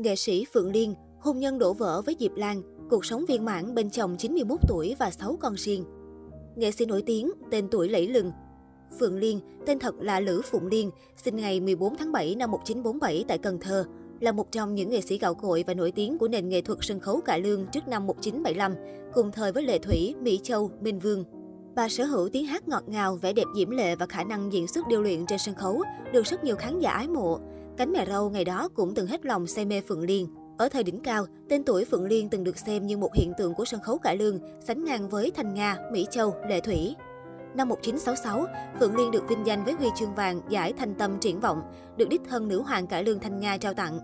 Nghệ sĩ Phượng Liên, hôn nhân đổ vỡ với Diệp Lan, cuộc sống viên mãn bên chồng 91 tuổi và 6 con riêng. Nghệ sĩ nổi tiếng, tên tuổi lẫy lừng. Phượng Liên, tên thật là Lữ Phụng Liên, sinh ngày 14 tháng 7 năm 1947 tại Cần Thơ, là một trong những nghệ sĩ gạo cội và nổi tiếng của nền nghệ thuật sân khấu cải lương trước năm 1975, cùng thời với Lệ Thủy, Mỹ Châu, Minh Vương. Bà sở hữu tiếng hát ngọt ngào, vẻ đẹp diễm lệ và khả năng diễn xuất điêu luyện trên sân khấu, được rất nhiều khán giả ái mộ. Cánh mẹ râu ngày đó cũng từng hết lòng say mê Phượng Liên. Ở thời đỉnh cao, tên tuổi Phượng Liên từng được xem như một hiện tượng của sân khấu cải lương, sánh ngang với Thanh Nga, Mỹ Châu, Lệ Thủy. Năm 1966, Phượng Liên được vinh danh với huy chương vàng giải Thanh Tâm Triển vọng, được đích thân nữ hoàng cải lương Thanh Nga trao tặng.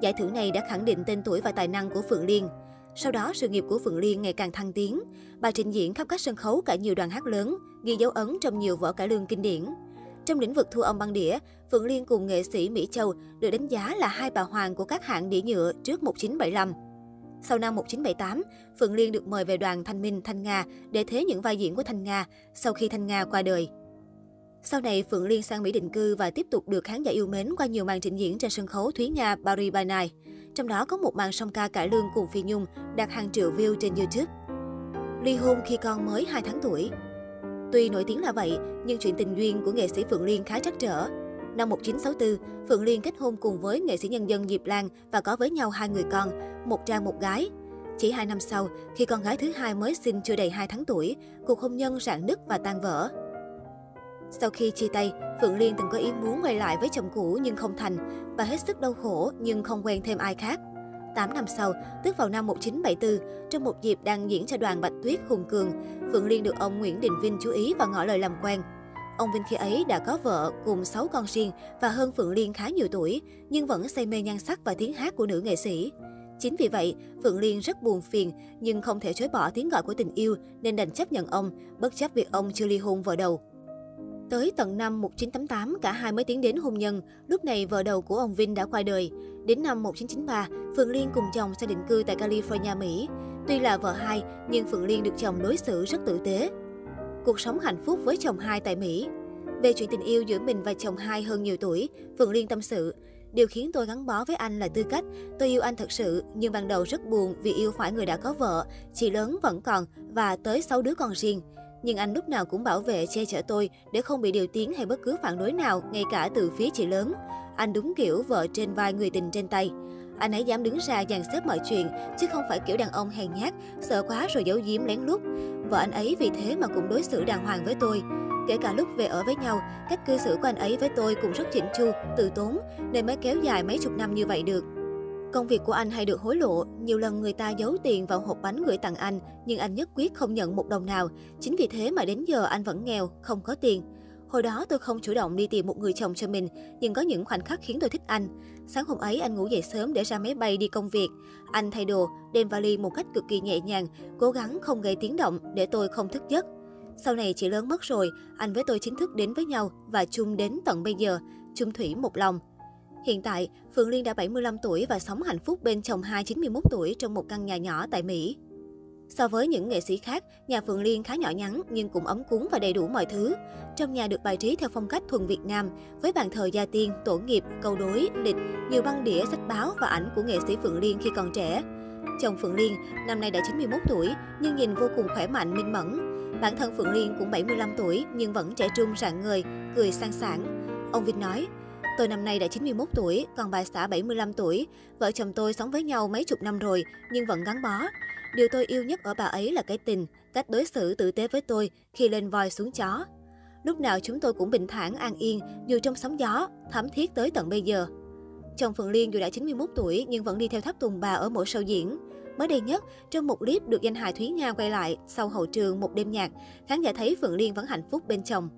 Giải thưởng này đã khẳng định tên tuổi và tài năng của Phượng Liên. Sau đó, sự nghiệp của Phượng Liên ngày càng thăng tiến. Bà trình diễn khắp các sân khấu cả nhiều đoàn hát lớn, ghi dấu ấn trong nhiều vở cải lương kinh điển. Trong lĩnh vực thu âm băng đĩa, Phượng Liên cùng nghệ sĩ Mỹ Châu được đánh giá là hai bà hoàng của các hãng đĩa nhựa trước 1975. Sau năm 1978, Phượng Liên được mời về đoàn Thanh Minh, Thanh Nga để thế những vai diễn của Thanh Nga sau khi Thanh Nga qua đời. Sau này, Phượng Liên sang Mỹ định cư và tiếp tục được khán giả yêu mến qua nhiều màn trình diễn trên sân khấu Thúy Nga Paris by Night. Trong đó có một màn song ca cải lương cùng Phi Nhung đạt hàng triệu view trên YouTube. Ly hôn khi con mới 2 tháng tuổi Tuy nổi tiếng là vậy, nhưng chuyện tình duyên của nghệ sĩ Phượng Liên khá trắc trở. Năm 1964, Phượng Liên kết hôn cùng với nghệ sĩ nhân dân Diệp Lan và có với nhau hai người con, một trai một gái. Chỉ hai năm sau, khi con gái thứ hai mới sinh chưa đầy 2 tháng tuổi, cuộc hôn nhân rạn nứt và tan vỡ. Sau khi chia tay, Phượng Liên từng có ý muốn quay lại với chồng cũ nhưng không thành. và hết sức đau khổ nhưng không quen thêm ai khác. 8 năm sau, tức vào năm 1974, trong một dịp đang diễn cho đoàn Bạch Tuyết Hùng Cường, Phượng Liên được ông Nguyễn Đình Vinh chú ý và ngỏ lời làm quen. Ông Vinh khi ấy đã có vợ cùng 6 con riêng và hơn Phượng Liên khá nhiều tuổi, nhưng vẫn say mê nhan sắc và tiếng hát của nữ nghệ sĩ. Chính vì vậy, Phượng Liên rất buồn phiền nhưng không thể chối bỏ tiếng gọi của tình yêu nên đành chấp nhận ông, bất chấp việc ông chưa ly hôn vợ đầu. Tới tận năm 1988, cả hai mới tiến đến hôn nhân. Lúc này, vợ đầu của ông Vinh đã qua đời. Đến năm 1993, Phượng Liên cùng chồng sẽ định cư tại California, Mỹ. Tuy là vợ hai, nhưng Phượng Liên được chồng đối xử rất tử tế. Cuộc sống hạnh phúc với chồng hai tại Mỹ. Về chuyện tình yêu giữa mình và chồng hai hơn nhiều tuổi, Phượng Liên tâm sự. Điều khiến tôi gắn bó với anh là tư cách. Tôi yêu anh thật sự, nhưng ban đầu rất buồn vì yêu phải người đã có vợ, chị lớn vẫn còn và tới 6 đứa con riêng. Nhưng anh lúc nào cũng bảo vệ che chở tôi để không bị điều tiếng hay bất cứ phản đối nào, ngay cả từ phía chị lớn. Anh đúng kiểu vợ trên vai người tình trên tay. Anh ấy dám đứng ra dàn xếp mọi chuyện, chứ không phải kiểu đàn ông hèn nhát, sợ quá rồi giấu giếm lén lút. Vợ anh ấy vì thế mà cũng đối xử đàng hoàng với tôi. Kể cả lúc về ở với nhau, cách cư xử của anh ấy với tôi cũng rất chỉnh chu, từ tốn, nên mới kéo dài mấy chục năm như vậy được. Công việc của anh hay được hối lộ, nhiều lần người ta giấu tiền vào hộp bánh gửi tặng anh, nhưng anh nhất quyết không nhận một đồng nào. Chính vì thế mà đến giờ anh vẫn nghèo, không có tiền. Hồi đó tôi không chủ động đi tìm một người chồng cho mình, nhưng có những khoảnh khắc khiến tôi thích anh. Sáng hôm ấy anh ngủ dậy sớm để ra máy bay đi công việc. Anh thay đồ, đem vali một cách cực kỳ nhẹ nhàng, cố gắng không gây tiếng động để tôi không thức giấc. Sau này chị lớn mất rồi, anh với tôi chính thức đến với nhau và chung đến tận bây giờ, chung thủy một lòng. Hiện tại, Phượng Liên đã 75 tuổi và sống hạnh phúc bên chồng hai 91 tuổi trong một căn nhà nhỏ tại Mỹ. So với những nghệ sĩ khác, nhà Phượng Liên khá nhỏ nhắn nhưng cũng ấm cúng và đầy đủ mọi thứ. Trong nhà được bài trí theo phong cách thuần Việt Nam, với bàn thờ gia tiên, tổ nghiệp, câu đối, lịch, nhiều băng đĩa, sách báo và ảnh của nghệ sĩ Phượng Liên khi còn trẻ. Chồng Phượng Liên năm nay đã 91 tuổi nhưng nhìn vô cùng khỏe mạnh, minh mẫn. Bản thân Phượng Liên cũng 75 tuổi nhưng vẫn trẻ trung rạng ngời, cười sang sảng. Ông Vinh nói, Tôi năm nay đã 91 tuổi, còn bà xã 75 tuổi. Vợ chồng tôi sống với nhau mấy chục năm rồi, nhưng vẫn gắn bó. Điều tôi yêu nhất ở bà ấy là cái tình, cách đối xử tử tế với tôi khi lên voi xuống chó. Lúc nào chúng tôi cũng bình thản, an yên, dù trong sóng gió, thấm thiết tới tận bây giờ. Chồng Phượng Liên dù đã 91 tuổi nhưng vẫn đi theo tháp tùng bà ở mỗi show diễn. Mới đây nhất, trong một clip được danh hài Thúy Nga quay lại sau hậu trường một đêm nhạc, khán giả thấy Phượng Liên vẫn hạnh phúc bên chồng.